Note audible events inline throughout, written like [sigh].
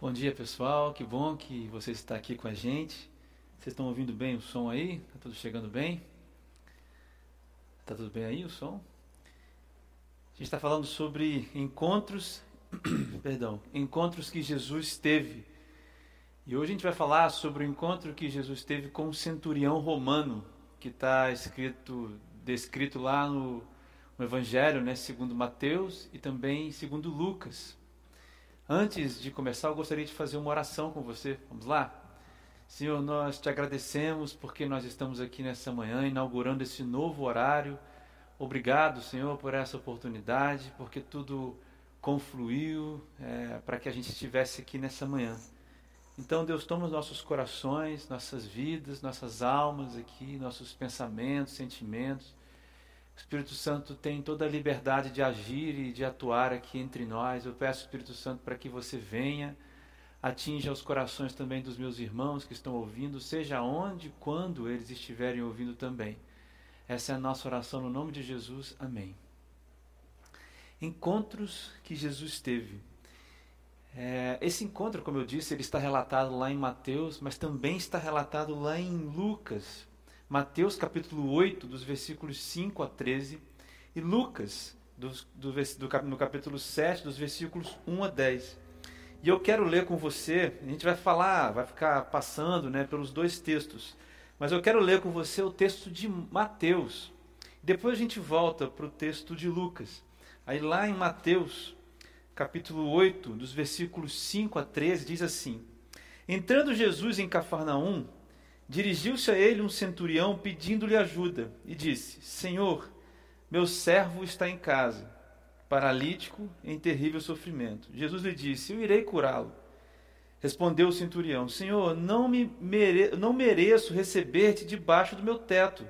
Bom dia, pessoal. Que bom que você está aqui com a gente. Vocês estão ouvindo bem o som aí? Está tudo chegando bem? Está tudo bem aí o som? A gente está falando sobre encontros, [coughs] perdão, encontros que Jesus teve. E hoje a gente vai falar sobre o encontro que Jesus teve com o centurião romano, que está escrito, descrito lá no, no Evangelho, né, segundo Mateus e também segundo Lucas. Antes de começar, eu gostaria de fazer uma oração com você. Vamos lá? Senhor, nós te agradecemos porque nós estamos aqui nessa manhã inaugurando esse novo horário. Obrigado, Senhor, por essa oportunidade, porque tudo confluiu é, para que a gente estivesse aqui nessa manhã. Então, Deus, toma os nossos corações, nossas vidas, nossas almas aqui, nossos pensamentos, sentimentos. O Espírito Santo tem toda a liberdade de agir e de atuar aqui entre nós. Eu peço, Espírito Santo, para que você venha, atinja os corações também dos meus irmãos que estão ouvindo, seja onde, quando eles estiverem ouvindo também. Essa é a nossa oração no nome de Jesus. Amém. Encontros que Jesus teve. É, esse encontro, como eu disse, ele está relatado lá em Mateus, mas também está relatado lá em Lucas. Mateus capítulo 8, dos versículos 5 a 13, e Lucas, do, do, do, no capítulo 7, dos versículos 1 a 10. E eu quero ler com você, a gente vai falar, vai ficar passando né, pelos dois textos, mas eu quero ler com você o texto de Mateus. Depois a gente volta para o texto de Lucas. Aí lá em Mateus, capítulo 8, dos versículos 5 a 13, diz assim: Entrando Jesus em Cafarnaum, Dirigiu-se a ele um centurião pedindo-lhe ajuda e disse: Senhor, meu servo está em casa, paralítico em terrível sofrimento. Jesus lhe disse: Eu irei curá-lo. Respondeu o centurião: Senhor, não, me mere... não mereço receber-te debaixo do meu teto,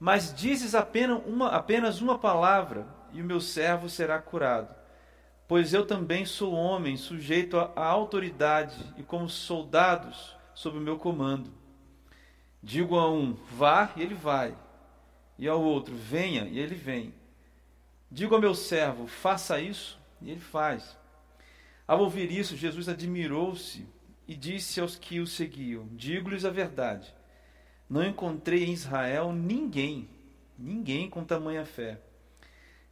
mas dizes apenas uma, apenas uma palavra e o meu servo será curado. Pois eu também sou homem, sujeito à autoridade e como soldados sob o meu comando. Digo a um, vá, e ele vai. E ao outro, venha, e ele vem. Digo ao meu servo, faça isso, e ele faz. Ao ouvir isso, Jesus admirou-se e disse aos que o seguiam: Digo-lhes a verdade. Não encontrei em Israel ninguém, ninguém com tamanha fé.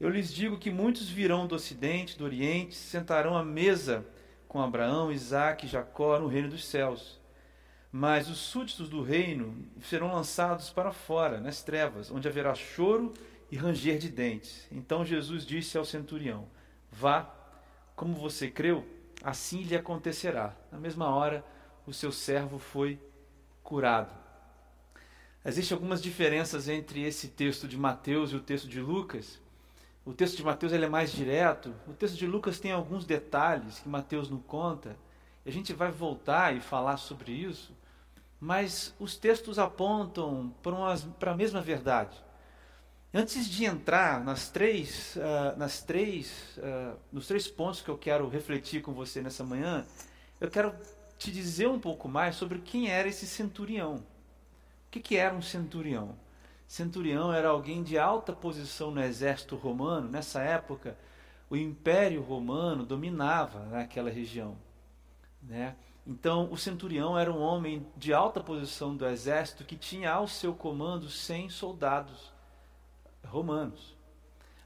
Eu lhes digo que muitos virão do ocidente, do oriente, sentarão à mesa com Abraão, Isaque e Jacó no reino dos céus. Mas os súditos do reino serão lançados para fora, nas trevas, onde haverá choro e ranger de dentes. Então Jesus disse ao centurião: Vá, como você creu, assim lhe acontecerá. Na mesma hora, o seu servo foi curado. Existem algumas diferenças entre esse texto de Mateus e o texto de Lucas. O texto de Mateus ele é mais direto, o texto de Lucas tem alguns detalhes que Mateus não conta. A gente vai voltar e falar sobre isso mas os textos apontam para a mesma verdade. Antes de entrar nas três, uh, nas três, uh, nos três pontos que eu quero refletir com você nessa manhã, eu quero te dizer um pouco mais sobre quem era esse centurião. O que, que era um centurião? Centurião era alguém de alta posição no exército romano. Nessa época, o Império Romano dominava naquela região. Né? Então, o centurião era um homem de alta posição do exército que tinha ao seu comando 100 soldados romanos.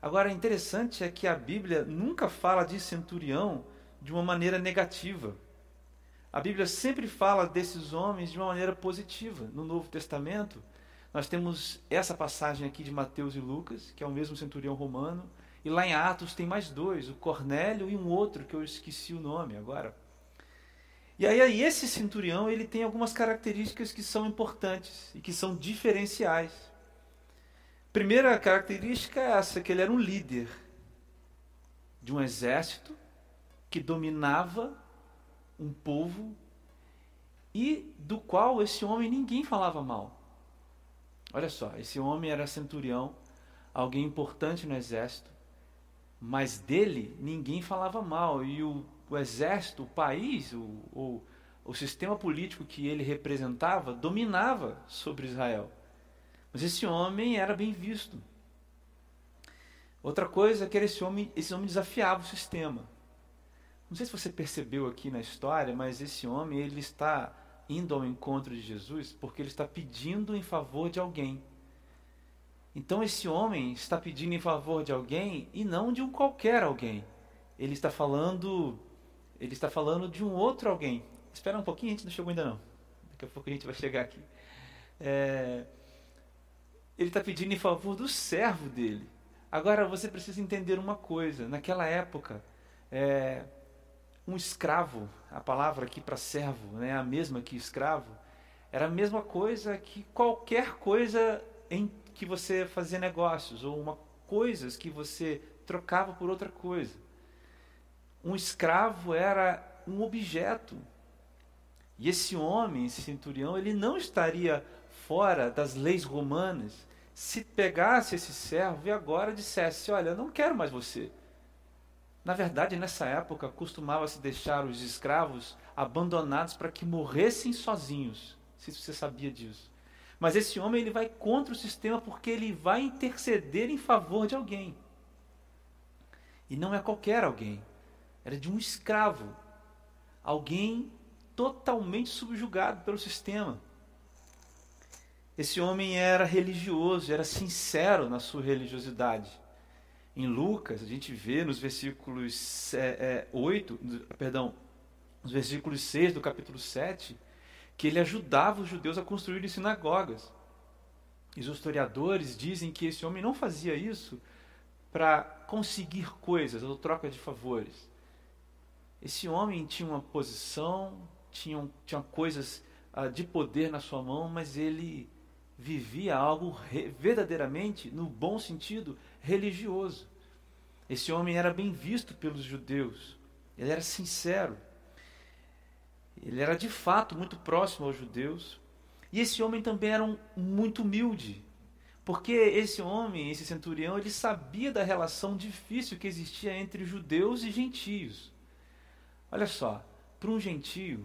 Agora, interessante é que a Bíblia nunca fala de centurião de uma maneira negativa. A Bíblia sempre fala desses homens de uma maneira positiva. No Novo Testamento, nós temos essa passagem aqui de Mateus e Lucas, que é o mesmo centurião romano, e lá em Atos tem mais dois, o Cornélio e um outro que eu esqueci o nome agora. E aí, esse centurião ele tem algumas características que são importantes e que são diferenciais. Primeira característica é essa, que ele era um líder de um exército que dominava um povo e do qual esse homem ninguém falava mal. Olha só, esse homem era centurião, alguém importante no exército, mas dele ninguém falava mal. E o o exército, o país, o, o, o sistema político que ele representava dominava sobre Israel. Mas esse homem era bem visto. Outra coisa é que esse homem, esse homem desafiava o sistema. Não sei se você percebeu aqui na história, mas esse homem ele está indo ao encontro de Jesus porque ele está pedindo em favor de alguém. Então esse homem está pedindo em favor de alguém e não de um qualquer alguém. Ele está falando, ele está falando de um outro alguém. Espera um pouquinho, a gente não chegou ainda não. Daqui a pouco a gente vai chegar aqui. É, ele está pedindo em favor do servo dele. Agora você precisa entender uma coisa. Naquela época, é, um escravo, a palavra aqui para servo, né, a mesma que escravo, era a mesma coisa que qualquer coisa em que você fazia negócios ou uma coisas que você trocava por outra coisa. Um escravo era um objeto. E esse homem, esse centurião, ele não estaria fora das leis romanas se pegasse esse servo e agora dissesse: Olha, eu não quero mais você. Na verdade, nessa época, costumava-se deixar os escravos abandonados para que morressem sozinhos. Não sei se você sabia disso. Mas esse homem ele vai contra o sistema porque ele vai interceder em favor de alguém. E não é qualquer alguém. Era de um escravo. Alguém totalmente subjugado pelo sistema. Esse homem era religioso, era sincero na sua religiosidade. Em Lucas, a gente vê nos versículos é, é, 8, perdão, nos versículos 6 do capítulo 7, que ele ajudava os judeus a construir sinagogas. E os historiadores dizem que esse homem não fazia isso para conseguir coisas ou troca de favores. Esse homem tinha uma posição, tinha, tinha coisas uh, de poder na sua mão, mas ele vivia algo re, verdadeiramente, no bom sentido, religioso. Esse homem era bem visto pelos judeus, ele era sincero. Ele era de fato muito próximo aos judeus. E esse homem também era um, muito humilde. Porque esse homem, esse centurião, ele sabia da relação difícil que existia entre judeus e gentios. Olha só, para um gentio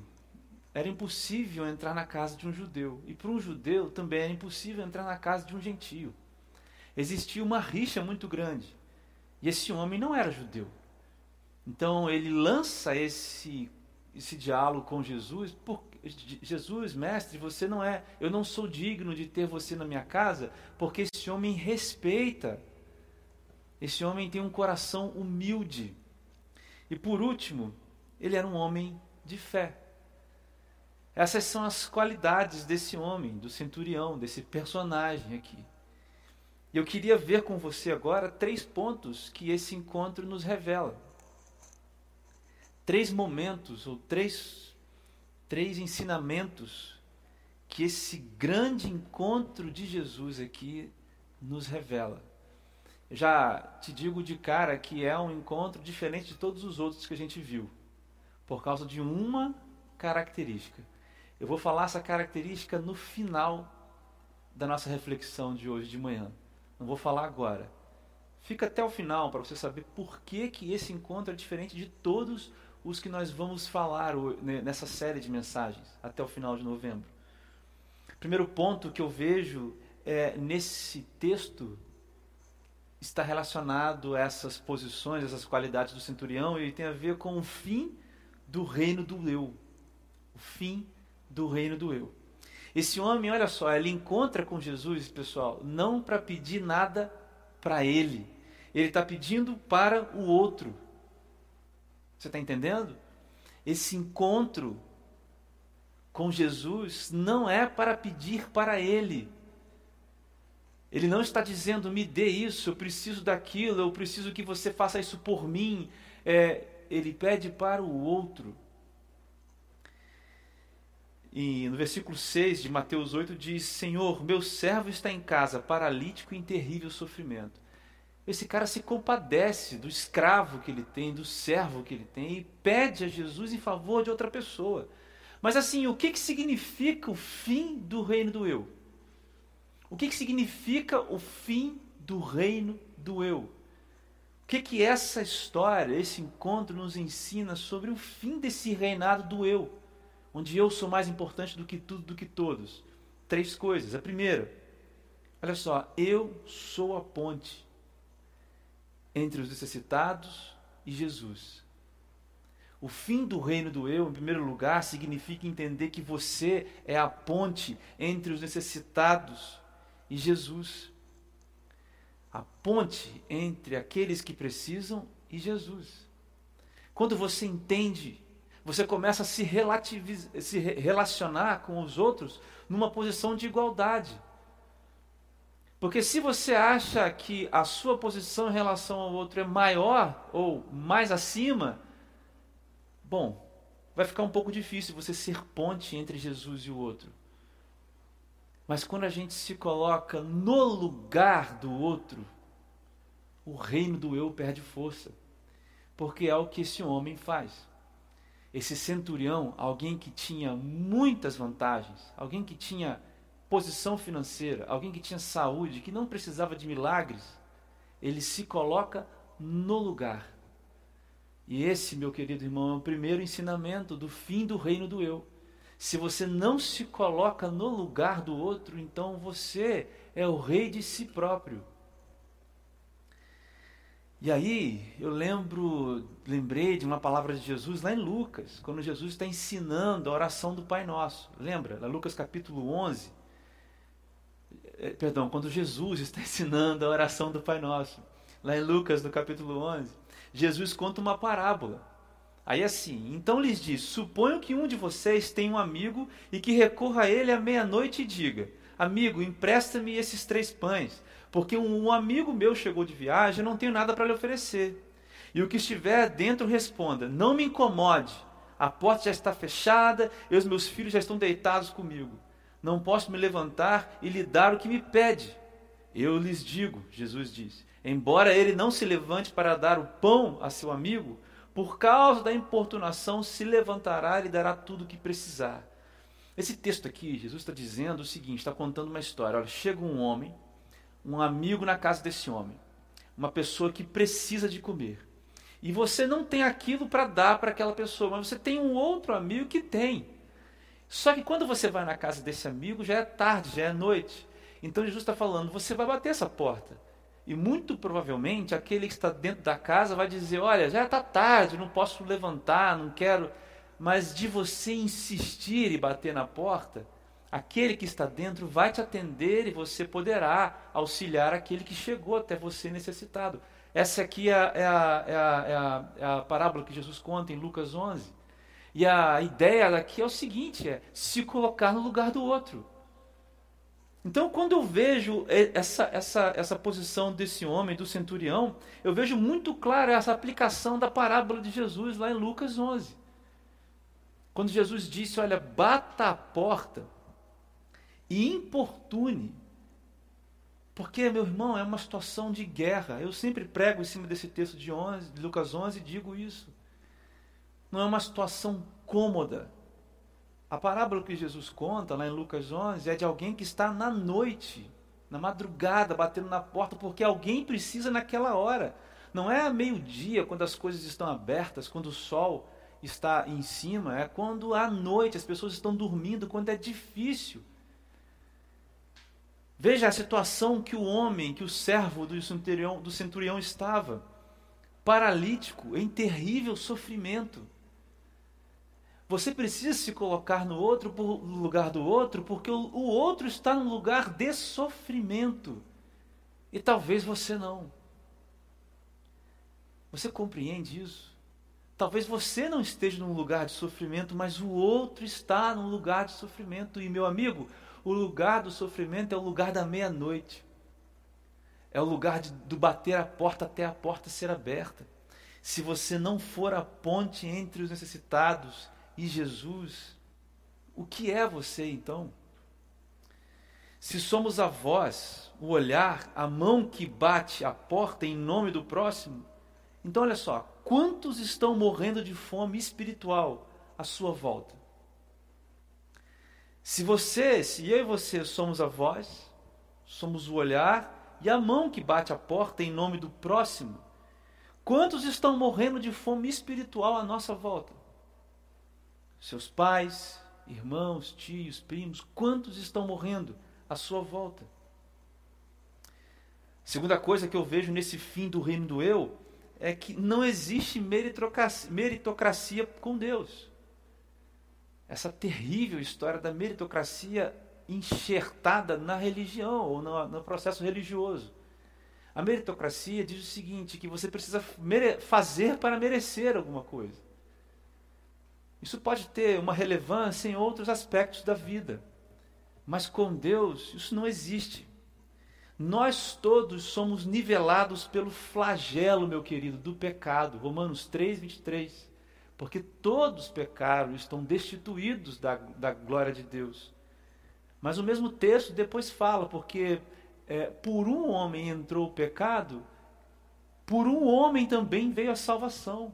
era impossível entrar na casa de um judeu, e para um judeu também era impossível entrar na casa de um gentio. Existia uma rixa muito grande. E esse homem não era judeu. Então ele lança esse esse diálogo com Jesus, por, Jesus, mestre, você não é, eu não sou digno de ter você na minha casa, porque esse homem respeita. Esse homem tem um coração humilde. E por último, ele era um homem de fé. Essas são as qualidades desse homem, do centurião, desse personagem aqui. E eu queria ver com você agora três pontos que esse encontro nos revela três momentos ou três, três ensinamentos que esse grande encontro de Jesus aqui nos revela. Já te digo de cara que é um encontro diferente de todos os outros que a gente viu, por causa de uma característica. Eu vou falar essa característica no final da nossa reflexão de hoje de manhã. Não vou falar agora. Fica até o final para você saber por que, que esse encontro é diferente de todos os que nós vamos falar nessa série de mensagens até o final de novembro. Primeiro ponto que eu vejo é, nesse texto está relacionado a essas posições, essas qualidades do centurião e tem a ver com o fim do reino do eu. O fim do reino do eu. Esse homem, olha só, ele encontra com Jesus, pessoal, não para pedir nada para ele. Ele está pedindo para o outro. Você está entendendo? Esse encontro com Jesus não é para pedir para Ele. Ele não está dizendo, me dê isso, eu preciso daquilo, eu preciso que você faça isso por mim. É, ele pede para o outro. E no versículo 6 de Mateus 8 diz: Senhor, meu servo está em casa, paralítico e em terrível sofrimento esse cara se compadece do escravo que ele tem, do servo que ele tem e pede a Jesus em favor de outra pessoa. Mas assim, o que, que significa o fim do reino do eu? O que, que significa o fim do reino do eu? O que, que essa história, esse encontro nos ensina sobre o fim desse reinado do eu? Onde eu sou mais importante do que tudo, do que todos. Três coisas. A primeira, olha só, eu sou a ponte entre os necessitados e Jesus. O fim do reino do eu, em primeiro lugar, significa entender que você é a ponte entre os necessitados e Jesus. A ponte entre aqueles que precisam e Jesus. Quando você entende, você começa a se, se relacionar com os outros numa posição de igualdade. Porque se você acha que a sua posição em relação ao outro é maior ou mais acima, bom, vai ficar um pouco difícil você ser ponte entre Jesus e o outro. Mas quando a gente se coloca no lugar do outro, o reino do eu perde força. Porque é o que esse homem faz. Esse centurião, alguém que tinha muitas vantagens, alguém que tinha posição financeira, alguém que tinha saúde, que não precisava de milagres, ele se coloca no lugar. E esse, meu querido irmão, é o primeiro ensinamento do fim do reino do eu. Se você não se coloca no lugar do outro, então você é o rei de si próprio. E aí, eu lembro, lembrei de uma palavra de Jesus lá em Lucas, quando Jesus está ensinando a oração do Pai Nosso. Lembra? Lá Lucas capítulo 11. É, perdão, quando Jesus está [laughs] ensinando a oração do Pai Nosso. Lá em Lucas, no capítulo 11, Jesus conta uma parábola. Aí assim, então lhes diz: Suponho que um de vocês tem um amigo e que recorra a ele à meia-noite e diga: Amigo, empresta-me esses três pães, porque um amigo meu chegou de viagem e não tenho nada para lhe oferecer. E o que estiver dentro responda: Não me incomode, a porta já está fechada e os meus filhos já estão deitados comigo não posso me levantar e lhe dar o que me pede. Eu lhes digo, Jesus disse, embora ele não se levante para dar o pão a seu amigo, por causa da importunação se levantará e dará tudo o que precisar. Esse texto aqui, Jesus está dizendo o seguinte: está contando uma história. Olha, chega um homem, um amigo na casa desse homem, uma pessoa que precisa de comer. E você não tem aquilo para dar para aquela pessoa, mas você tem um outro amigo que tem. Só que quando você vai na casa desse amigo, já é tarde, já é noite. Então Jesus está falando, você vai bater essa porta. E muito provavelmente aquele que está dentro da casa vai dizer: Olha, já está tarde, não posso levantar, não quero. Mas de você insistir e bater na porta, aquele que está dentro vai te atender e você poderá auxiliar aquele que chegou até você necessitado. Essa aqui é a, é a, é a, é a, é parábola que Jesus conta em Lucas 11. E a ideia daqui é o seguinte: é se colocar no lugar do outro. Então, quando eu vejo essa, essa, essa posição desse homem, do centurião, eu vejo muito clara essa aplicação da parábola de Jesus lá em Lucas 11. Quando Jesus disse: Olha, bata a porta e importune. Porque, meu irmão, é uma situação de guerra. Eu sempre prego em cima desse texto de, 11, de Lucas 11 e digo isso não é uma situação cômoda. A parábola que Jesus conta lá em Lucas 11 é de alguém que está na noite, na madrugada, batendo na porta, porque alguém precisa naquela hora. Não é meio-dia, quando as coisas estão abertas, quando o sol está em cima, é quando à noite as pessoas estão dormindo, quando é difícil. Veja a situação que o homem, que o servo do centurião, do centurião estava, paralítico, em terrível sofrimento. Você precisa se colocar no outro no lugar do outro, porque o, o outro está num lugar de sofrimento. E talvez você não. Você compreende isso? Talvez você não esteja num lugar de sofrimento, mas o outro está num lugar de sofrimento. E, meu amigo, o lugar do sofrimento é o lugar da meia-noite. É o lugar de, do bater a porta até a porta ser aberta. Se você não for a ponte entre os necessitados e Jesus, o que é você então? Se somos a voz, o olhar, a mão que bate a porta em nome do próximo, então olha só, quantos estão morrendo de fome espiritual à sua volta? Se você, se eu e você somos a voz, somos o olhar e a mão que bate a porta em nome do próximo, quantos estão morrendo de fome espiritual à nossa volta? Seus pais, irmãos, tios, primos, quantos estão morrendo à sua volta? Segunda coisa que eu vejo nesse fim do reino do eu é que não existe meritocracia, meritocracia com Deus. Essa terrível história da meritocracia enxertada na religião ou no, no processo religioso. A meritocracia diz o seguinte: que você precisa fazer para merecer alguma coisa. Isso pode ter uma relevância em outros aspectos da vida, mas com Deus isso não existe. Nós todos somos nivelados pelo flagelo, meu querido, do pecado. Romanos 3, 23. Porque todos pecaram e estão destituídos da, da glória de Deus. Mas o mesmo texto depois fala, porque é, por um homem entrou o pecado, por um homem também veio a salvação.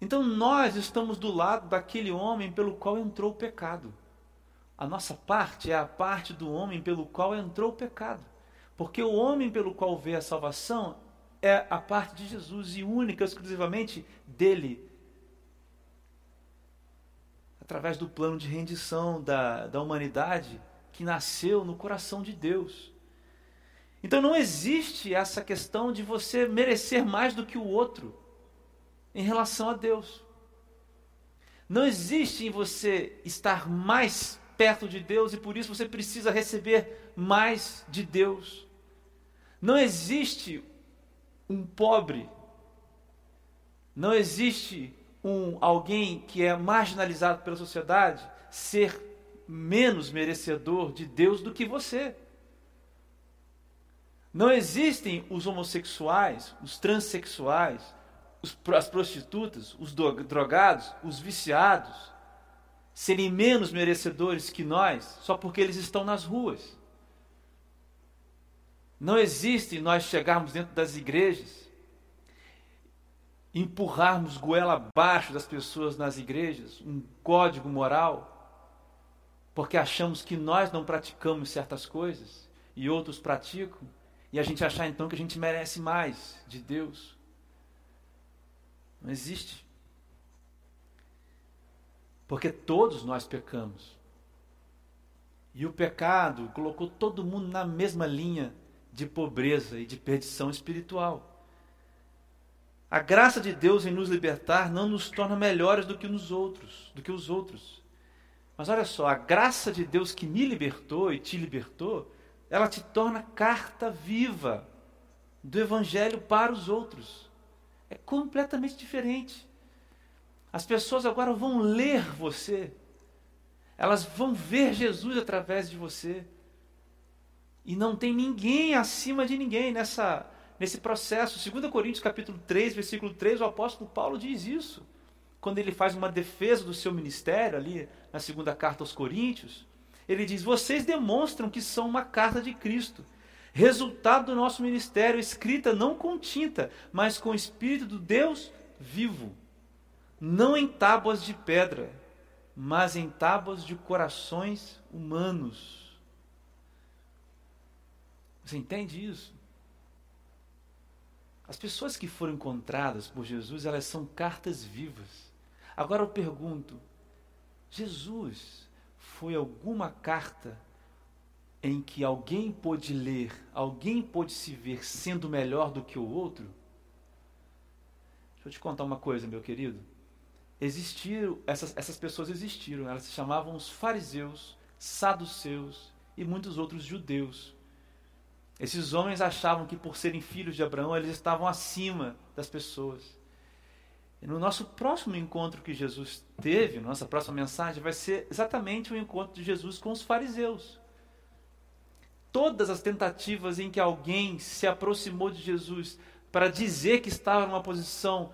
Então nós estamos do lado daquele homem pelo qual entrou o pecado. A nossa parte é a parte do homem pelo qual entrou o pecado. Porque o homem pelo qual veio a salvação é a parte de Jesus e única, exclusivamente dele. Através do plano de rendição da, da humanidade que nasceu no coração de Deus. Então não existe essa questão de você merecer mais do que o outro em relação a Deus. Não existe em você estar mais perto de Deus e por isso você precisa receber mais de Deus. Não existe um pobre, não existe um alguém que é marginalizado pela sociedade ser menos merecedor de Deus do que você. Não existem os homossexuais, os transexuais, os, as prostitutas, os drogados, os viciados serem menos merecedores que nós só porque eles estão nas ruas. Não existe nós chegarmos dentro das igrejas, empurrarmos goela abaixo das pessoas nas igrejas, um código moral, porque achamos que nós não praticamos certas coisas e outros praticam, e a gente achar então que a gente merece mais de Deus. Não existe. Porque todos nós pecamos. E o pecado colocou todo mundo na mesma linha de pobreza e de perdição espiritual. A graça de Deus em nos libertar não nos torna melhores do que nos outros, do que os outros. Mas olha só, a graça de Deus que me libertou e te libertou, ela te torna carta viva do evangelho para os outros é completamente diferente. As pessoas agora vão ler você. Elas vão ver Jesus através de você. E não tem ninguém acima de ninguém nessa nesse processo. 2 Coríntios capítulo 3, versículo 3, o apóstolo Paulo diz isso. Quando ele faz uma defesa do seu ministério ali na segunda carta aos Coríntios, ele diz: "Vocês demonstram que são uma carta de Cristo, resultado do nosso ministério, escrita não com tinta, mas com o Espírito do Deus vivo, não em tábuas de pedra, mas em tábuas de corações humanos. Você entende isso? As pessoas que foram encontradas por Jesus, elas são cartas vivas. Agora eu pergunto: Jesus foi alguma carta em que alguém pôde ler, alguém pôde se ver sendo melhor do que o outro? Deixa eu te contar uma coisa, meu querido. Existiram, essas, essas pessoas existiram, elas se chamavam os fariseus, saduceus e muitos outros judeus. Esses homens achavam que por serem filhos de Abraão, eles estavam acima das pessoas. E no nosso próximo encontro que Jesus teve, nossa próxima mensagem, vai ser exatamente o encontro de Jesus com os fariseus todas as tentativas em que alguém se aproximou de Jesus para dizer que estava numa posição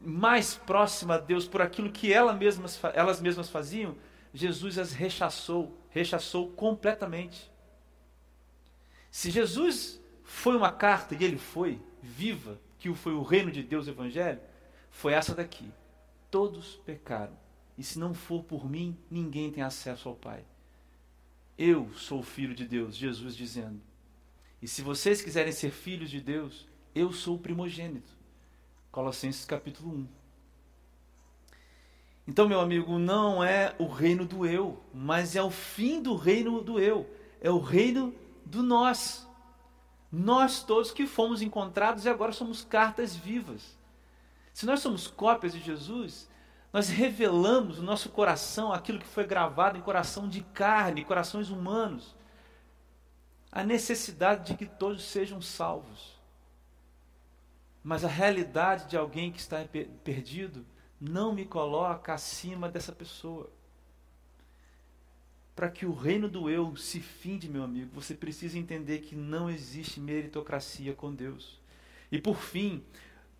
mais próxima a Deus por aquilo que mesmas, elas mesmas faziam, Jesus as rechaçou, rechaçou completamente. Se Jesus foi uma carta, e ele foi, viva, que foi o reino de Deus, o Evangelho, foi essa daqui. Todos pecaram. E se não for por mim, ninguém tem acesso ao Pai. Eu sou filho de Deus, Jesus dizendo. E se vocês quiserem ser filhos de Deus, eu sou o primogênito. Colossenses capítulo 1. Então, meu amigo, não é o reino do eu, mas é o fim do reino do eu. É o reino do nós. Nós todos que fomos encontrados e agora somos cartas vivas. Se nós somos cópias de Jesus, nós revelamos no nosso coração aquilo que foi gravado em coração de carne, corações humanos. A necessidade de que todos sejam salvos. Mas a realidade de alguém que está perdido não me coloca acima dessa pessoa. Para que o reino do eu se finde, meu amigo, você precisa entender que não existe meritocracia com Deus. E por fim,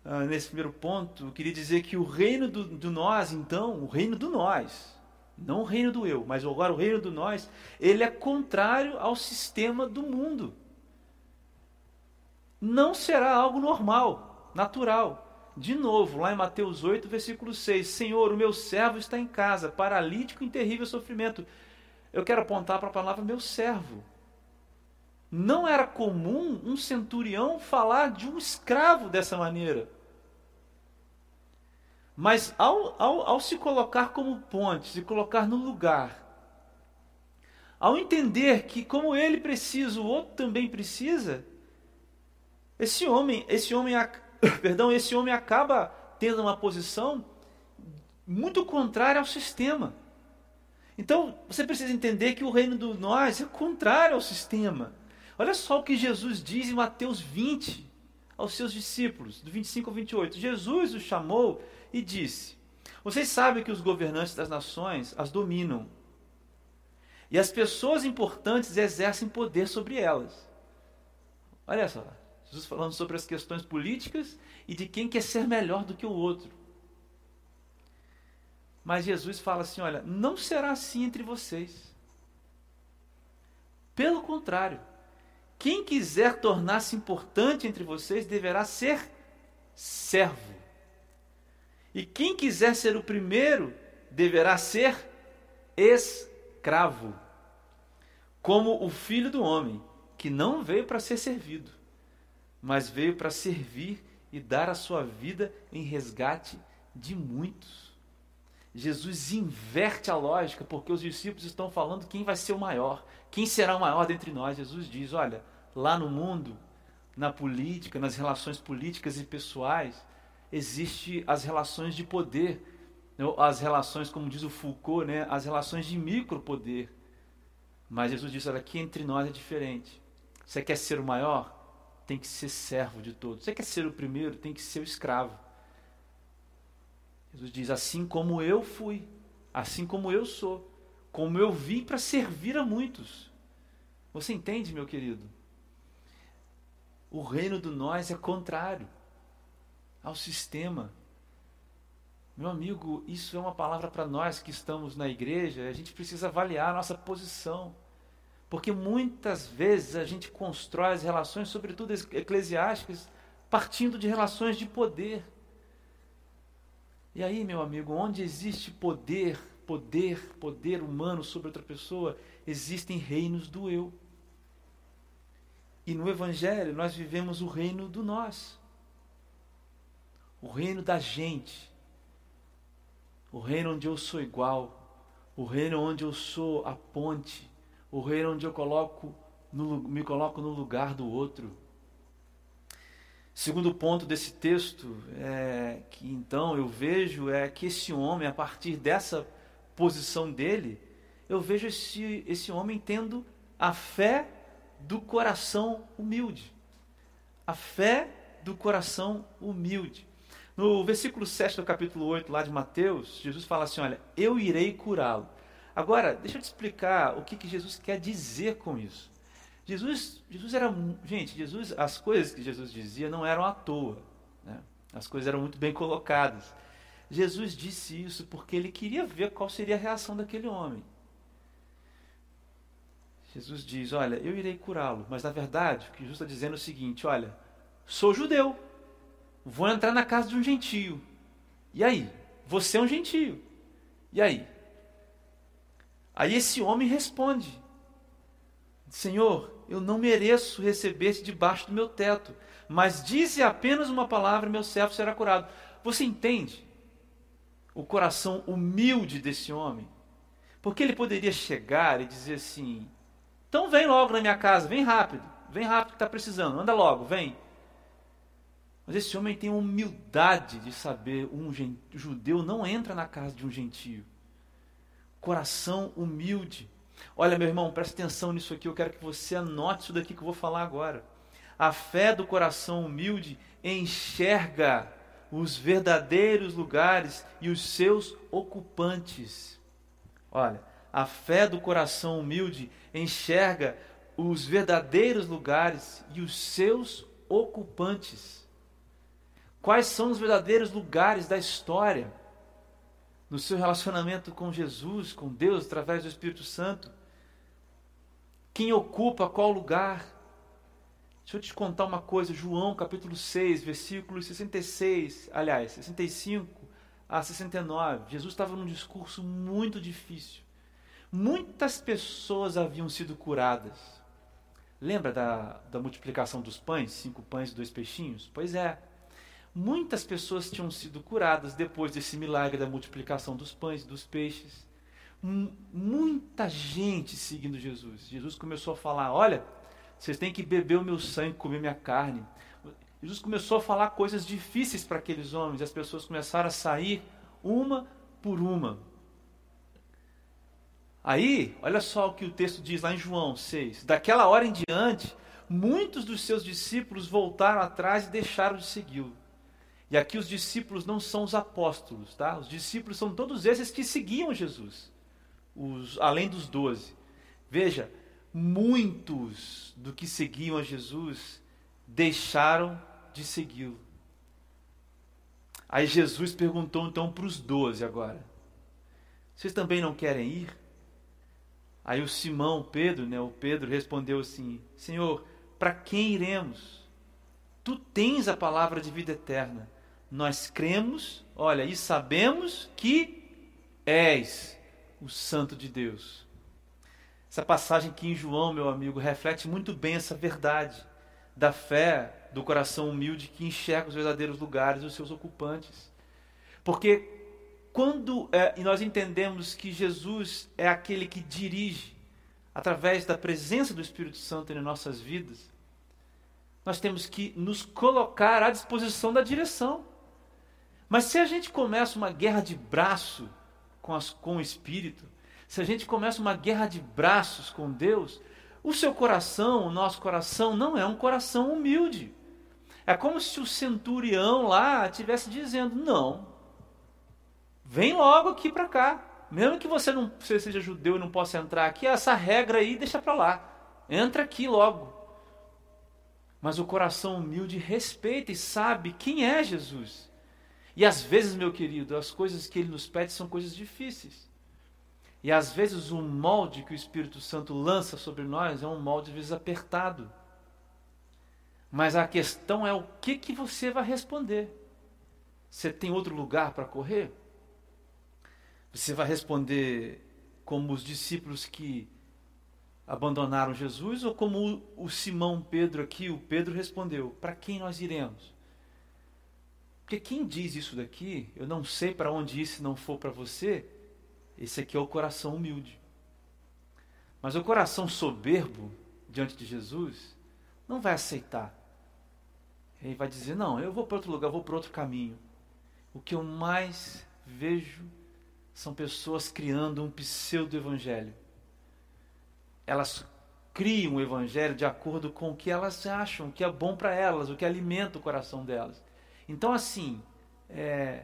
uh, nesse primeiro ponto, eu queria dizer que o reino do, do nós, então, o reino do nós, não o reino do eu, mas agora o reino do nós, ele é contrário ao sistema do mundo. Não será algo normal, natural. De novo, lá em Mateus 8, versículo 6: Senhor, o meu servo está em casa, paralítico em terrível sofrimento. Eu quero apontar para a palavra meu servo. Não era comum um centurião falar de um escravo dessa maneira. Mas ao, ao, ao se colocar como ponte, se colocar no lugar, ao entender que como ele precisa, o outro também precisa, esse homem, esse homem, [coughs] perdão, esse homem acaba tendo uma posição muito contrária ao sistema. Então, você precisa entender que o reino do nós é contrário ao sistema. Olha só o que Jesus diz em Mateus 20 aos seus discípulos, do 25 ao 28. Jesus os chamou e disse: Vocês sabem que os governantes das nações as dominam. E as pessoas importantes exercem poder sobre elas. Olha só, Jesus falando sobre as questões políticas e de quem quer ser melhor do que o outro. Mas Jesus fala assim: olha, não será assim entre vocês. Pelo contrário, quem quiser tornar-se importante entre vocês deverá ser servo. E quem quiser ser o primeiro deverá ser escravo. Como o filho do homem, que não veio para ser servido, mas veio para servir e dar a sua vida em resgate de muitos. Jesus inverte a lógica, porque os discípulos estão falando quem vai ser o maior, quem será o maior dentre nós. Jesus diz: olha, lá no mundo, na política, nas relações políticas e pessoais, existe as relações de poder, né? as relações, como diz o Foucault, né, as relações de micropoder. Mas Jesus diz: olha, aqui entre nós é diferente. Você quer ser o maior? Tem que ser servo de todos. Você quer ser o primeiro? Tem que ser o escravo. Jesus diz: assim como eu fui, assim como eu sou, como eu vim para servir a muitos. Você entende, meu querido? O reino do nós é contrário ao sistema. Meu amigo, isso é uma palavra para nós que estamos na igreja, a gente precisa avaliar a nossa posição. Porque muitas vezes a gente constrói as relações, sobretudo eclesiásticas, partindo de relações de poder. E aí, meu amigo, onde existe poder, poder, poder humano sobre outra pessoa, existem reinos do eu. E no Evangelho nós vivemos o reino do nós, o reino da gente, o reino onde eu sou igual, o reino onde eu sou a ponte, o reino onde eu coloco no, me coloco no lugar do outro. Segundo ponto desse texto, é, que então eu vejo é que esse homem, a partir dessa posição dele, eu vejo esse, esse homem tendo a fé do coração humilde. A fé do coração humilde. No versículo 7 do capítulo 8, lá de Mateus, Jesus fala assim: Olha, eu irei curá-lo. Agora, deixa eu te explicar o que, que Jesus quer dizer com isso. Jesus, Jesus era. Gente, Jesus, as coisas que Jesus dizia não eram à toa. Né? As coisas eram muito bem colocadas. Jesus disse isso porque ele queria ver qual seria a reação daquele homem. Jesus diz: Olha, eu irei curá-lo. Mas na verdade, o que Jesus está dizendo é o seguinte: Olha, sou judeu, vou entrar na casa de um gentio. E aí? Você é um gentio. E aí? Aí esse homem responde: Senhor, eu não mereço receber-te debaixo do meu teto, mas dize apenas uma palavra e meu servo será curado. Você entende o coração humilde desse homem? Porque ele poderia chegar e dizer assim: então vem logo na minha casa, vem rápido. vem rápido que está precisando, anda logo, vem. Mas esse homem tem humildade de saber um judeu não entra na casa de um gentio. Coração humilde. Olha, meu irmão, preste atenção nisso aqui. Eu quero que você anote isso daqui que eu vou falar agora. A fé do coração humilde enxerga os verdadeiros lugares e os seus ocupantes. Olha, a fé do coração humilde enxerga os verdadeiros lugares e os seus ocupantes. Quais são os verdadeiros lugares da história? No seu relacionamento com Jesus, com Deus, através do Espírito Santo? Quem ocupa qual lugar? Deixa eu te contar uma coisa, João capítulo 6, versículos 66, aliás, 65 a 69. Jesus estava num discurso muito difícil. Muitas pessoas haviam sido curadas. Lembra da, da multiplicação dos pães? Cinco pães e dois peixinhos? Pois é. Muitas pessoas tinham sido curadas depois desse milagre da multiplicação dos pães e dos peixes. M muita gente seguindo Jesus. Jesus começou a falar: Olha, vocês têm que beber o meu sangue, comer minha carne. Jesus começou a falar coisas difíceis para aqueles homens, e as pessoas começaram a sair uma por uma. Aí, olha só o que o texto diz lá em João 6. Daquela hora em diante, muitos dos seus discípulos voltaram atrás e deixaram de segui-lo. E aqui os discípulos não são os apóstolos, tá? Os discípulos são todos esses que seguiam Jesus, os, além dos doze. Veja, muitos do que seguiam a Jesus deixaram de segui-lo. Aí Jesus perguntou então para os doze agora: Vocês também não querem ir? Aí o Simão, Pedro, né, o Pedro respondeu assim: Senhor, para quem iremos? Tu tens a palavra de vida eterna. Nós cremos, olha, e sabemos que és o Santo de Deus. Essa passagem aqui em João, meu amigo, reflete muito bem essa verdade da fé do coração humilde que enxerga os verdadeiros lugares e os seus ocupantes. Porque quando é, nós entendemos que Jesus é aquele que dirige através da presença do Espírito Santo em nossas vidas, nós temos que nos colocar à disposição da direção. Mas se a gente começa uma guerra de braço com, as, com o Espírito, se a gente começa uma guerra de braços com Deus, o seu coração, o nosso coração, não é um coração humilde. É como se o centurião lá estivesse dizendo: não, vem logo aqui para cá. Mesmo que você não você seja judeu e não possa entrar aqui, essa regra aí deixa para lá. Entra aqui logo. Mas o coração humilde respeita e sabe quem é Jesus. E às vezes, meu querido, as coisas que ele nos pede são coisas difíceis. E às vezes o molde que o Espírito Santo lança sobre nós é um molde às vezes apertado. Mas a questão é o que, que você vai responder. Você tem outro lugar para correr? Você vai responder como os discípulos que abandonaram Jesus ou como o Simão Pedro aqui, o Pedro respondeu: Para quem nós iremos? Porque quem diz isso daqui, eu não sei para onde ir se não for para você, esse aqui é o coração humilde. Mas o coração soberbo diante de Jesus não vai aceitar. Ele vai dizer: Não, eu vou para outro lugar, vou para outro caminho. O que eu mais vejo são pessoas criando um pseudo-evangelho. Elas criam o evangelho de acordo com o que elas acham que é bom para elas, o que alimenta o coração delas. Então, assim, é,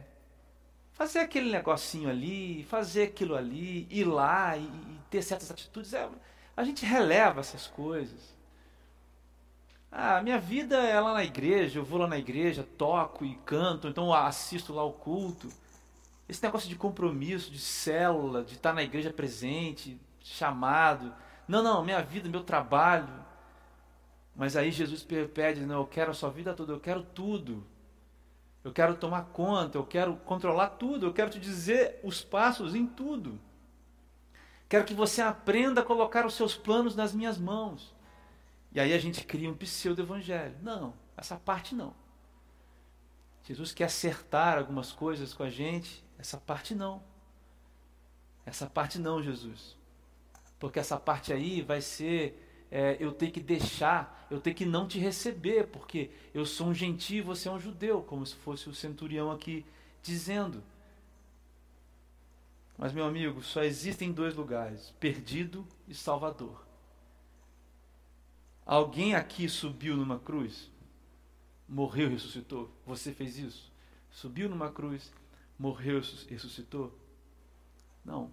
fazer aquele negocinho ali, fazer aquilo ali, ir lá e, e ter certas atitudes, é, a gente releva essas coisas. Ah, minha vida é lá na igreja, eu vou lá na igreja, toco e canto, então assisto lá o culto. Esse negócio de compromisso, de célula, de estar na igreja presente, chamado. Não, não, minha vida, meu trabalho. Mas aí Jesus pede, não, eu quero a sua vida toda, eu quero tudo. Eu quero tomar conta, eu quero controlar tudo, eu quero te dizer os passos em tudo. Quero que você aprenda a colocar os seus planos nas minhas mãos. E aí a gente cria um pseudo-evangelho. Não, essa parte não. Jesus quer acertar algumas coisas com a gente, essa parte não. Essa parte não, Jesus. Porque essa parte aí vai ser é, eu tenho que deixar, eu tenho que não te receber, porque eu sou um gentio e você é um judeu, como se fosse o centurião aqui dizendo. Mas, meu amigo, só existem dois lugares: perdido e salvador. Alguém aqui subiu numa cruz, morreu e ressuscitou. Você fez isso? Subiu numa cruz, morreu e ressuscitou? Não.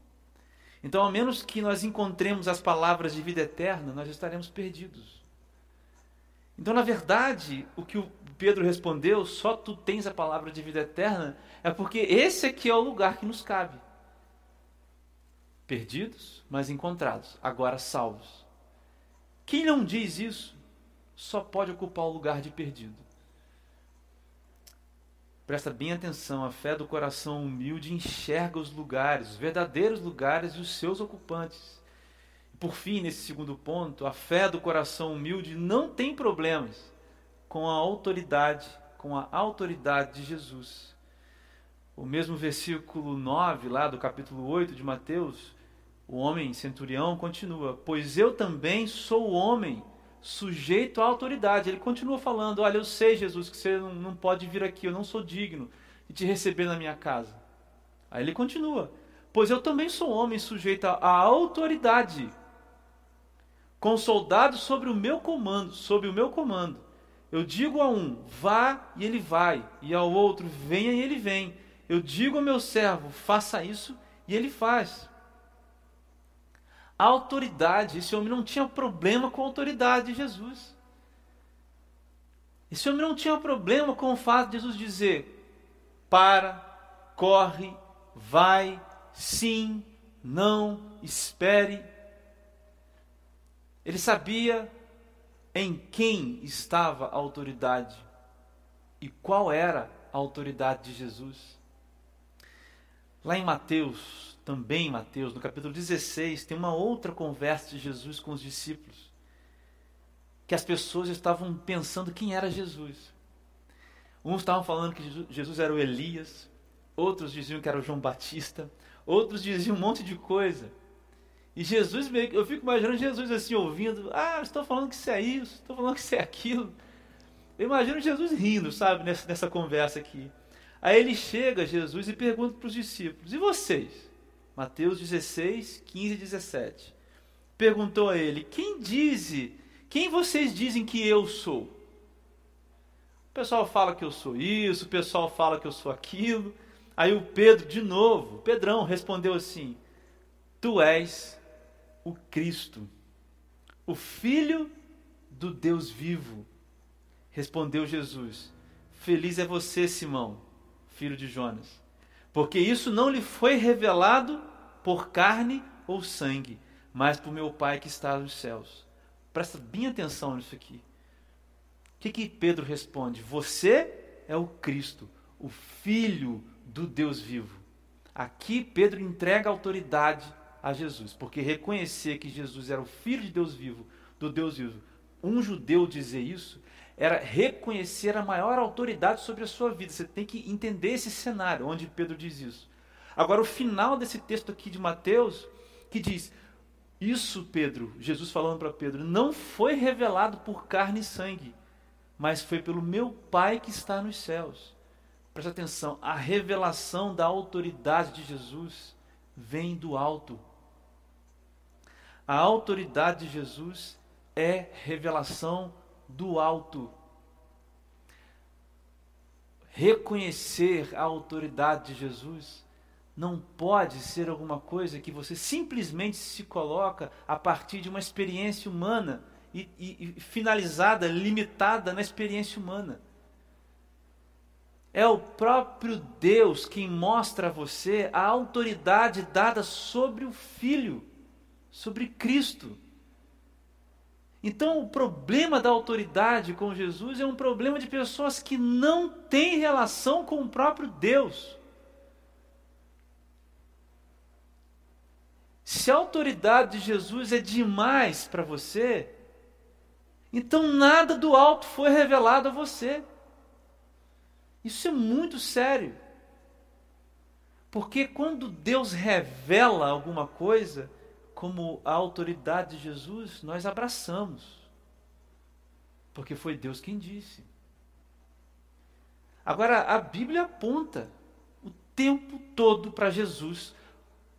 Então, ao menos que nós encontremos as palavras de vida eterna, nós estaremos perdidos. Então, na verdade, o que o Pedro respondeu, só tu tens a palavra de vida eterna, é porque esse aqui é o lugar que nos cabe. Perdidos, mas encontrados, agora salvos. Quem não diz isso, só pode ocupar o lugar de perdido. Presta bem atenção, a fé do coração humilde enxerga os lugares, os verdadeiros lugares e os seus ocupantes. Por fim, nesse segundo ponto, a fé do coração humilde não tem problemas com a autoridade, com a autoridade de Jesus. O mesmo versículo 9, lá do capítulo 8 de Mateus, o homem centurião continua: Pois eu também sou homem sujeito à autoridade. Ele continua falando: Olha, eu sei, Jesus, que você não pode vir aqui, eu não sou digno de te receber na minha casa. Aí ele continua: Pois eu também sou homem sujeito à autoridade, com soldados sobre o meu comando, sob o meu comando. Eu digo a um, vá e ele vai, e ao outro, venha e ele vem. Eu digo ao meu servo, faça isso e ele faz autoridade. Esse homem não tinha problema com a autoridade de Jesus. Esse homem não tinha problema com o fato de Jesus dizer: para, corre, vai, sim, não, espere. Ele sabia em quem estava a autoridade e qual era a autoridade de Jesus. Lá em Mateus também Mateus, no capítulo 16, tem uma outra conversa de Jesus com os discípulos. Que as pessoas estavam pensando quem era Jesus. Uns estavam falando que Jesus era o Elias, outros diziam que era o João Batista, outros diziam um monte de coisa. E Jesus, eu fico imaginando Jesus assim ouvindo: Ah, estou falando que isso é isso, estou falando que isso é aquilo. Eu imagino Jesus rindo, sabe, nessa, nessa conversa aqui. Aí ele chega, Jesus, e pergunta para os discípulos: E vocês? Mateus 16, 15 e 17. Perguntou a ele: Quem diz, quem vocês dizem que eu sou? O pessoal fala que eu sou isso, o pessoal fala que eu sou aquilo. Aí o Pedro, de novo, Pedrão respondeu assim: Tu és o Cristo, o Filho do Deus vivo. Respondeu Jesus: Feliz é você, Simão, filho de Jonas porque isso não lhe foi revelado por carne ou sangue, mas por meu Pai que está nos céus. Presta bem atenção nisso aqui. O que, que Pedro responde? Você é o Cristo, o Filho do Deus vivo. Aqui Pedro entrega autoridade a Jesus, porque reconhecer que Jesus era o Filho de Deus vivo, do Deus vivo, um judeu dizer isso, era reconhecer a maior autoridade sobre a sua vida. Você tem que entender esse cenário onde Pedro diz isso. Agora, o final desse texto aqui de Mateus, que diz: Isso, Pedro, Jesus falando para Pedro, não foi revelado por carne e sangue, mas foi pelo meu Pai que está nos céus. Presta atenção, a revelação da autoridade de Jesus vem do alto. A autoridade de Jesus é revelação do alto. Reconhecer a autoridade de Jesus não pode ser alguma coisa que você simplesmente se coloca a partir de uma experiência humana e, e, e finalizada, limitada na experiência humana. É o próprio Deus quem mostra a você a autoridade dada sobre o Filho, sobre Cristo. Então, o problema da autoridade com Jesus é um problema de pessoas que não têm relação com o próprio Deus. Se a autoridade de Jesus é demais para você, então nada do alto foi revelado a você. Isso é muito sério. Porque quando Deus revela alguma coisa, como a autoridade de Jesus, nós abraçamos. Porque foi Deus quem disse. Agora, a Bíblia aponta o tempo todo para Jesus.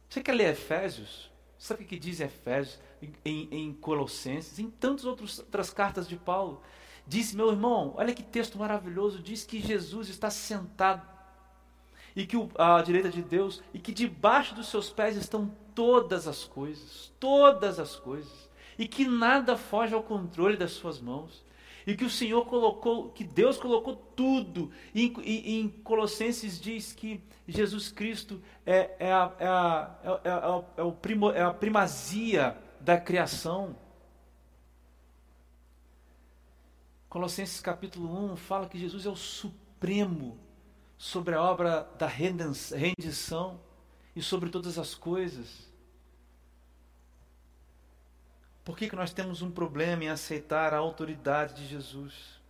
Você quer ler Efésios? Sabe o que diz Efésios, em, em Colossenses, em tantas outras cartas de Paulo? Diz, meu irmão, olha que texto maravilhoso, diz que Jesus está sentado e que à direita de Deus e que debaixo dos seus pés estão todas as coisas, todas as coisas, e que nada foge ao controle das suas mãos. E que o Senhor colocou, que Deus colocou tudo. E, e, em Colossenses diz que Jesus Cristo é, é, a, é, a, é, a, é, o primo, é a primazia da criação. Colossenses capítulo 1 fala que Jesus é o supremo sobre a obra da rendição e sobre todas as coisas. Por que, que nós temos um problema em aceitar a autoridade de Jesus?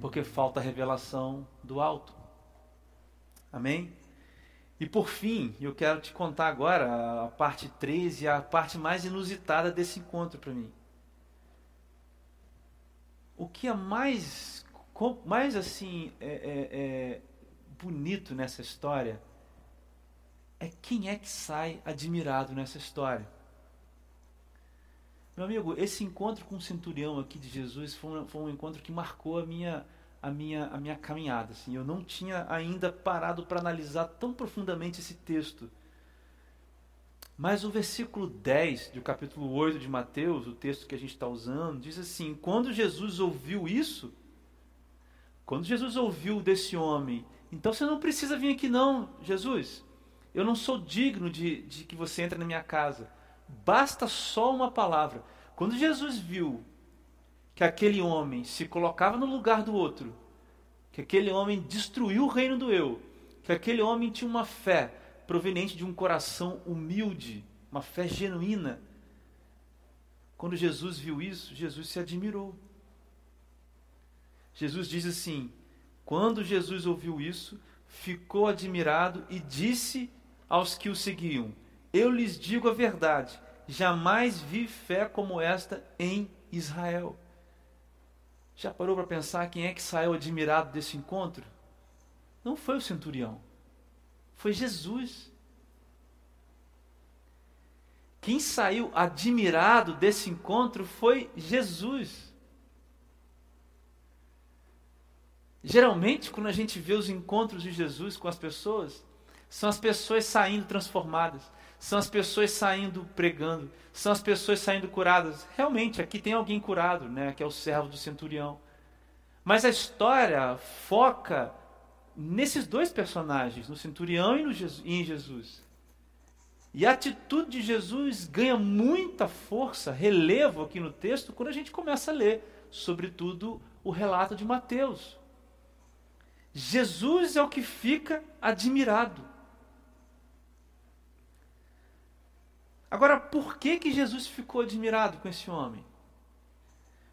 Porque falta a revelação do alto. Amém? E por fim, eu quero te contar agora a parte 3 e a parte mais inusitada desse encontro para mim. O que é mais, mais assim é, é, é bonito nessa história é quem é que sai admirado nessa história. Meu amigo, esse encontro com o centurião aqui de Jesus foi um, foi um encontro que marcou a minha, a minha, a minha caminhada. Assim. Eu não tinha ainda parado para analisar tão profundamente esse texto. Mas o versículo 10 do capítulo 8 de Mateus, o texto que a gente está usando, diz assim: Quando Jesus ouviu isso, quando Jesus ouviu desse homem, então você não precisa vir aqui, não, Jesus. Eu não sou digno de, de que você entre na minha casa. Basta só uma palavra. Quando Jesus viu que aquele homem se colocava no lugar do outro, que aquele homem destruiu o reino do eu, que aquele homem tinha uma fé proveniente de um coração humilde, uma fé genuína. Quando Jesus viu isso, Jesus se admirou. Jesus diz assim: quando Jesus ouviu isso, ficou admirado e disse aos que o seguiam: eu lhes digo a verdade: jamais vi fé como esta em Israel. Já parou para pensar quem é que saiu admirado desse encontro? Não foi o centurião, foi Jesus. Quem saiu admirado desse encontro foi Jesus. Geralmente, quando a gente vê os encontros de Jesus com as pessoas, são as pessoas saindo transformadas, são as pessoas saindo pregando, são as pessoas saindo curadas. Realmente, aqui tem alguém curado, né, que é o servo do centurião. Mas a história foca nesses dois personagens, no centurião e, no Jesus, e em Jesus. E a atitude de Jesus ganha muita força, relevo aqui no texto, quando a gente começa a ler, sobretudo o relato de Mateus. Jesus é o que fica admirado. Agora, por que, que Jesus ficou admirado com esse homem?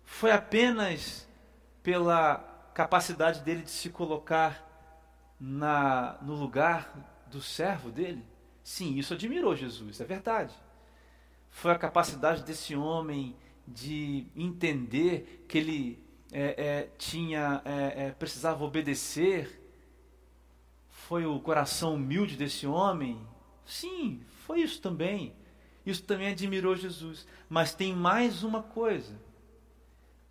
Foi apenas pela capacidade dele de se colocar na, no lugar do servo dele? Sim, isso admirou Jesus, é verdade. Foi a capacidade desse homem de entender que ele é, é, tinha é, é precisava obedecer. Foi o coração humilde desse homem? Sim, foi isso também. Isso também admirou Jesus. Mas tem mais uma coisa.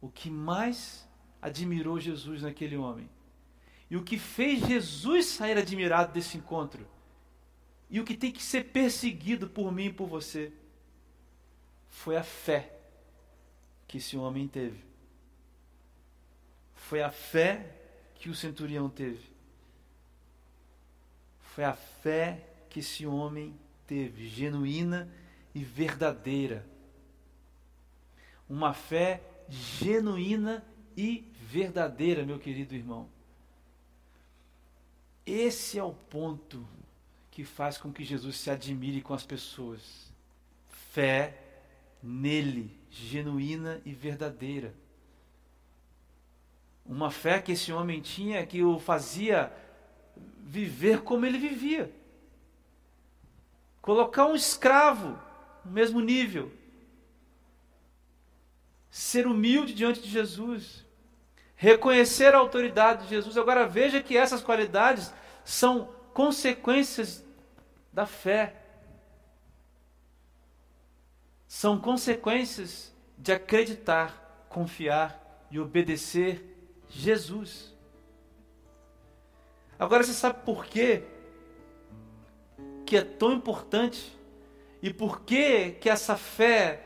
O que mais admirou Jesus naquele homem. E o que fez Jesus sair admirado desse encontro. E o que tem que ser perseguido por mim e por você. Foi a fé que esse homem teve. Foi a fé que o centurião teve. Foi a fé que esse homem teve, genuína e verdadeira. Uma fé genuína e verdadeira, meu querido irmão. Esse é o ponto que faz com que Jesus se admire com as pessoas. Fé nele, genuína e verdadeira. Uma fé que esse homem tinha que o fazia viver como ele vivia colocar um escravo no mesmo nível, ser humilde diante de Jesus, reconhecer a autoridade de Jesus. Agora veja que essas qualidades são consequências da fé. São consequências de acreditar, confiar e obedecer Jesus. Agora você sabe por quê que é tão importante e por que que essa fé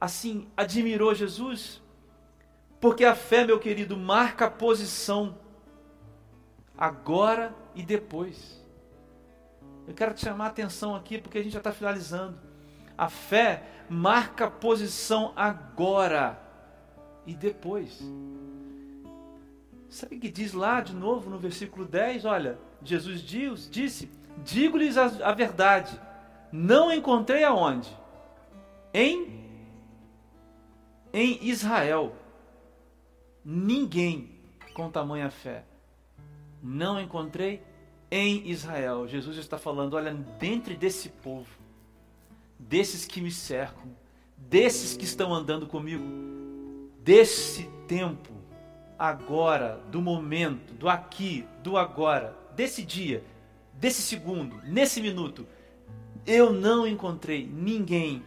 assim admirou Jesus? Porque a fé, meu querido, marca a posição agora e depois. Eu quero te chamar a atenção aqui porque a gente já está finalizando. A fé marca a posição agora e depois. Sabe o que diz lá de novo no versículo 10? Olha, Jesus diz, disse: Digo-lhes a, a verdade, não encontrei aonde? Em em Israel ninguém com tamanha fé. Não encontrei em Israel. Jesus está falando, olha, dentre desse povo, desses que me cercam, desses que estão andando comigo, desse tempo, agora, do momento, do aqui, do agora, desse dia, desse segundo, nesse minuto, eu não encontrei ninguém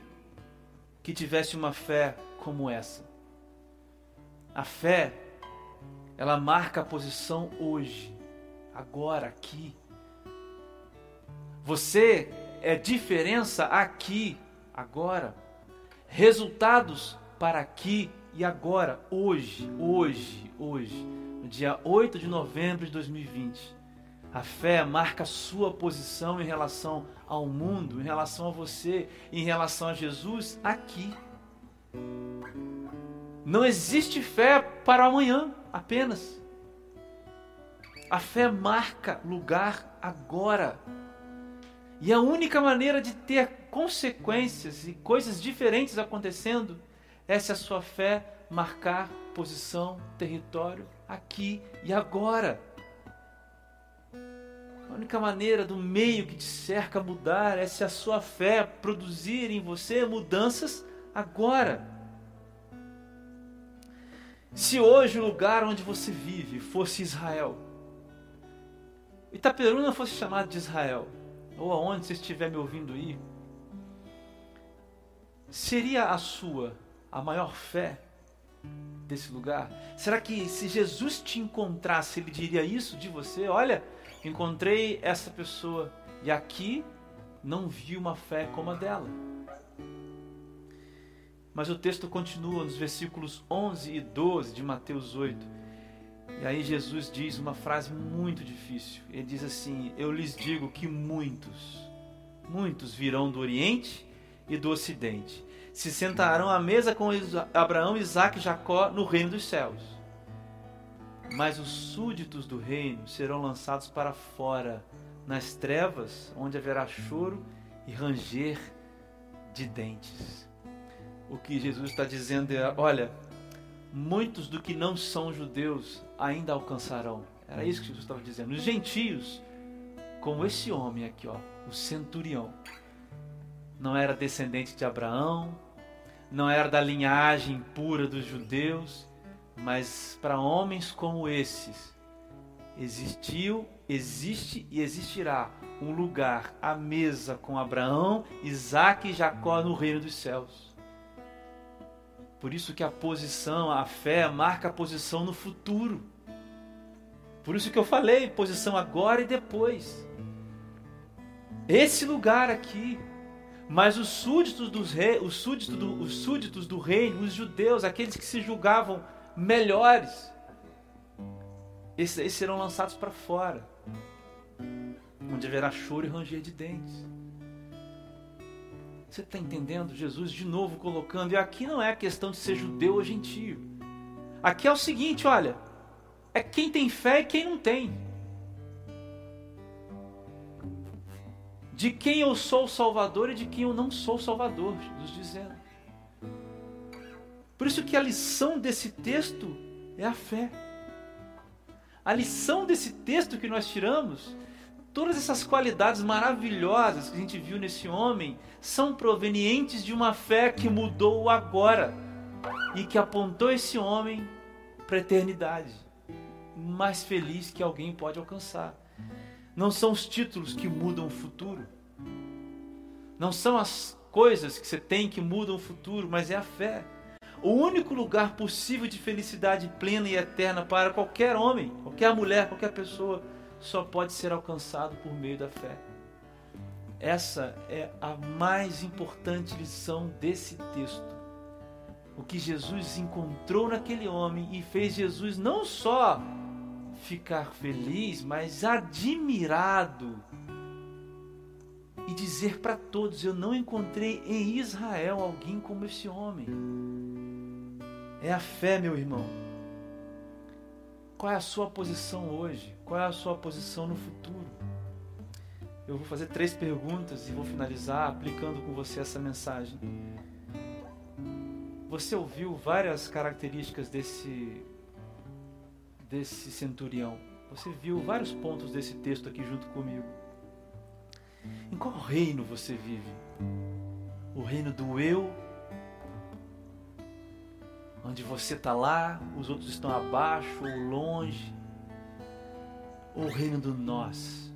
que tivesse uma fé como essa. A fé, ela marca a posição hoje agora, aqui. Você é diferença aqui, agora. Resultados para aqui e agora, hoje, hoje, hoje, no dia 8 de novembro de 2020. A fé marca a sua posição em relação ao mundo, em relação a você, em relação a Jesus aqui. Não existe fé para amanhã apenas. A fé marca lugar agora. E a única maneira de ter consequências e coisas diferentes acontecendo é se a sua fé marcar posição, território aqui e agora. A única maneira do meio que te cerca mudar é se a sua fé produzir em você mudanças agora. Se hoje o lugar onde você vive fosse Israel, Itaperuna fosse chamado de Israel, ou aonde você estiver me ouvindo aí, seria a sua a maior fé desse lugar? Será que se Jesus te encontrasse, ele diria isso de você? Olha, encontrei essa pessoa e aqui não vi uma fé como a dela. Mas o texto continua nos versículos 11 e 12 de Mateus 8. E aí Jesus diz uma frase muito difícil. Ele diz assim: Eu lhes digo que muitos, muitos virão do Oriente e do Ocidente, se sentarão à mesa com Abraão, Isaac e Jacó no reino dos céus. Mas os súditos do reino serão lançados para fora, nas trevas, onde haverá choro e ranger de dentes. O que Jesus está dizendo é: olha, muitos do que não são judeus ainda alcançarão. Era isso que Jesus estava dizendo. Os gentios, como esse homem aqui, ó, o centurião, não era descendente de Abraão, não era da linhagem pura dos judeus, mas para homens como esses, existiu, existe e existirá um lugar à mesa com Abraão, Isaac e Jacó no reino dos céus. Por isso que a posição, a fé, marca a posição no futuro. Por isso que eu falei, posição agora e depois. Esse lugar aqui. Mas os súditos dos reis, os súditos do, os súditos do reino, os judeus, aqueles que se julgavam melhores, esses, esses serão lançados para fora, onde haverá choro e ranger de dentes. Você está entendendo? Jesus de novo colocando. E aqui não é a questão de ser judeu ou gentio. Aqui é o seguinte: olha, é quem tem fé e quem não tem. De quem eu sou o Salvador e de quem eu não sou o Salvador, Jesus dizendo. Por isso que a lição desse texto é a fé. A lição desse texto que nós tiramos todas essas qualidades maravilhosas que a gente viu nesse homem são provenientes de uma fé que mudou agora e que apontou esse homem para a eternidade mais feliz que alguém pode alcançar. Não são os títulos que mudam o futuro. Não são as coisas que você tem que mudam o futuro, mas é a fé. O único lugar possível de felicidade plena e eterna para qualquer homem, qualquer mulher, qualquer pessoa, só pode ser alcançado por meio da fé. Essa é a mais importante lição desse texto. O que Jesus encontrou naquele homem e fez Jesus não só ficar feliz, mas admirado e dizer para todos: Eu não encontrei em Israel alguém como esse homem. É a fé, meu irmão. Qual é a sua posição hoje? Qual é a sua posição no futuro? Eu vou fazer três perguntas e vou finalizar aplicando com você essa mensagem. Você ouviu várias características desse desse centurião. Você viu vários pontos desse texto aqui junto comigo. Em qual reino você vive? O reino do eu, onde você está lá, os outros estão abaixo ou longe, ou o reino do nós,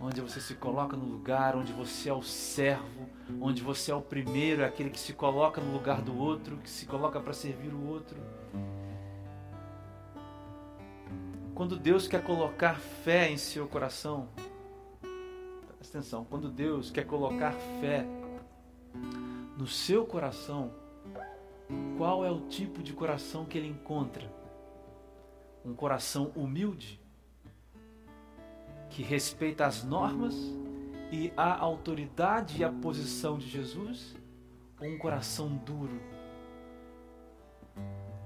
onde você se coloca no lugar, onde você é o servo, onde você é o primeiro, é aquele que se coloca no lugar do outro, que se coloca para servir o outro. Quando Deus quer colocar fé em seu coração, presta atenção, quando Deus quer colocar fé no seu coração, qual é o tipo de coração que ele encontra? Um coração humilde, que respeita as normas e a autoridade e a posição de Jesus? Ou um coração duro,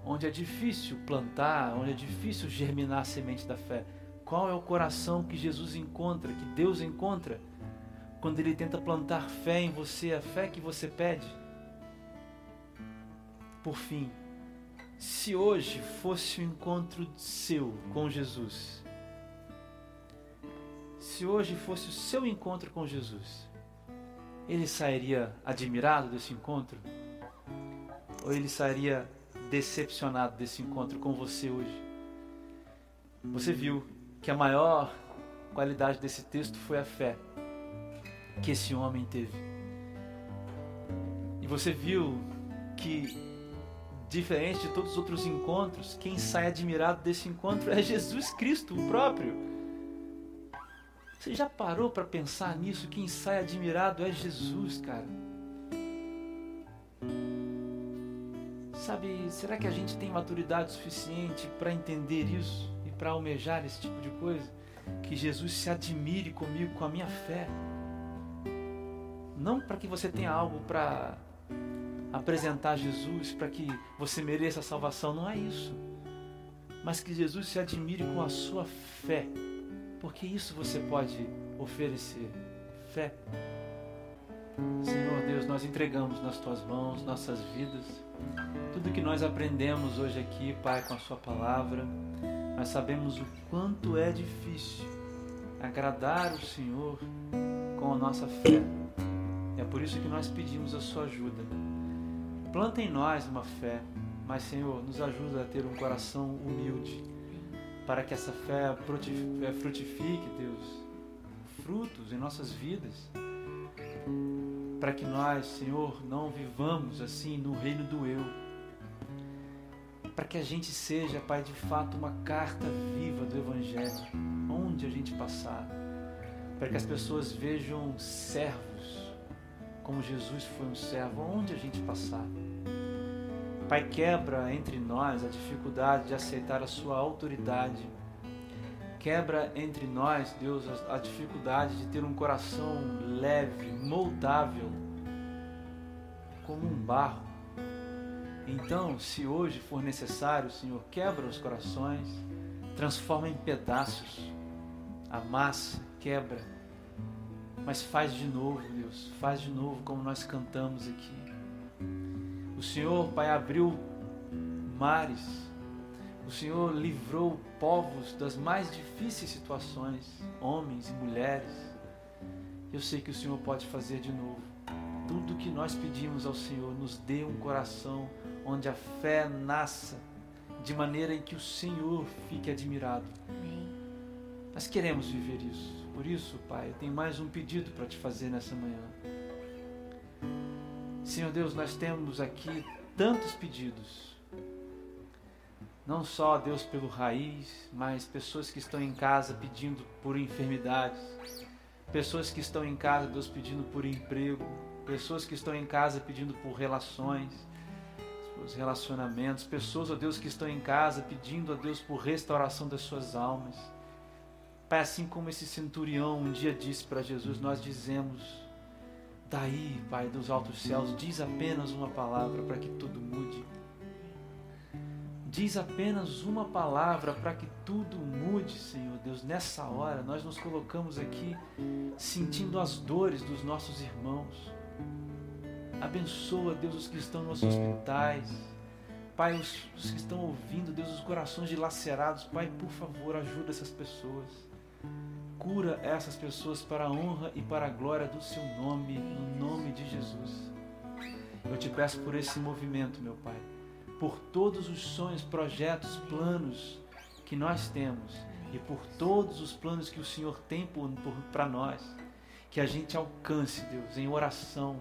onde é difícil plantar, onde é difícil germinar a semente da fé. Qual é o coração que Jesus encontra, que Deus encontra, quando Ele tenta plantar fé em você, a fé que você pede? Por fim, se hoje fosse o encontro seu com Jesus, se hoje fosse o seu encontro com Jesus, ele sairia admirado desse encontro? Ou ele sairia decepcionado desse encontro com você hoje. Você viu que a maior qualidade desse texto foi a fé que esse homem teve. E você viu que, diferente de todos os outros encontros, quem sai admirado desse encontro é Jesus Cristo, o próprio. Você já parou para pensar nisso? Quem sai admirado é Jesus, cara. Sabe, será que a gente tem maturidade suficiente para entender isso e para almejar esse tipo de coisa? Que Jesus se admire comigo, com a minha fé. Não para que você tenha algo para apresentar Jesus, para que você mereça a salvação, não é isso. Mas que Jesus se admire com a sua fé, porque isso você pode oferecer fé. Senhor Deus, nós entregamos nas tuas mãos nossas vidas tudo que nós aprendemos hoje aqui, Pai, com a Sua palavra, nós sabemos o quanto é difícil agradar o Senhor com a nossa fé. É por isso que nós pedimos a Sua ajuda. Planta em nós uma fé, mas, Senhor, nos ajuda a ter um coração humilde, para que essa fé frutifique, Deus, frutos em nossas vidas para que nós, Senhor, não vivamos assim no reino do eu. Para que a gente seja, Pai, de fato uma carta viva do Evangelho, onde a gente passar. Para que as pessoas vejam servos, como Jesus foi um servo, onde a gente passar. Pai, quebra entre nós a dificuldade de aceitar a Sua autoridade quebra entre nós, Deus, a, dificuldade de ter um coração leve, moldável, como um barro. Então, se hoje for necessário, Senhor, quebra os corações, transforma em pedaços, amassa, quebra, mas faz de novo, Deus, faz de novo como nós cantamos aqui. O Senhor, Pai, abriu mares, O Senhor livrou povos das mais difíceis situações, homens e mulheres. Eu sei que o Senhor pode fazer de novo. Tudo que nós pedimos ao Senhor, nos dê um coração onde a fé nasça, de maneira em que o Senhor fique admirado. Amém. Nós queremos viver isso. Por isso, Pai, eu tenho mais um pedido para te fazer nessa manhã. Senhor Deus, nós temos aqui tantos pedidos não só Deus pelo raiz, mas pessoas que estão em casa pedindo por enfermidades, pessoas que estão em casa, Deus pedindo por emprego, pessoas que estão em casa pedindo por relações, os relacionamentos, pessoas, ó Deus, que estão em casa pedindo a Deus por restauração das suas almas. Pai, assim como esse centurião um dia disse para Jesus, nós dizemos, daí, Pai dos altos céus, diz apenas uma palavra para que tudo mude diz apenas uma palavra para que tudo mude, Senhor Deus. Nessa hora, nós nos colocamos aqui sentindo as dores dos nossos irmãos. Abençoa, Deus, os que estão nos hospitais. Pai, os, os que estão ouvindo, Deus, os corações dilacerados. Pai, por favor, ajuda essas pessoas. Cura essas pessoas para a honra e para a glória do Seu nome, no nome de Jesus. Eu te peço por esse movimento, meu Pai por todos os sonhos, projetos, planos que nós temos e por todos os planos que o Senhor tem para nós. Que a gente alcance, Deus, em oração,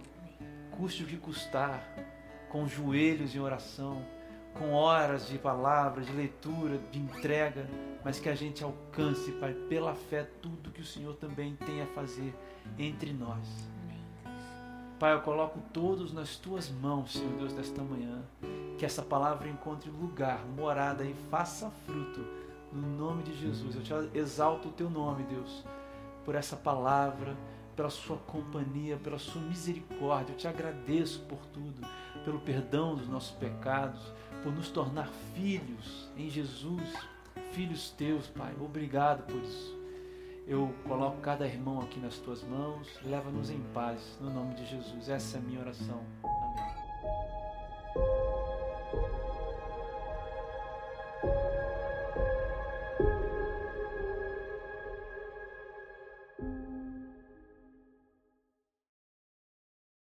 custe o que custar, com joelhos em oração, com horas de palavra, de leitura, de entrega, mas que a gente alcance, Pai, pela fé, tudo que o Senhor também tem a fazer entre nós. Pai, eu coloco todos nas tuas mãos, Senhor Deus, desta manhã. Que essa palavra encontre lugar, morada e faça fruto. No nome de Jesus. Eu te exalto o teu nome, Deus, por essa palavra, pela sua companhia, pela sua misericórdia. Eu te agradeço por tudo, pelo perdão dos nossos pecados, por nos tornar filhos em Jesus, filhos teus, Pai. Obrigado por isso. Eu coloco cada irmão aqui nas tuas mãos. Leva-nos em paz, no nome de Jesus. Essa é a minha oração. Amém.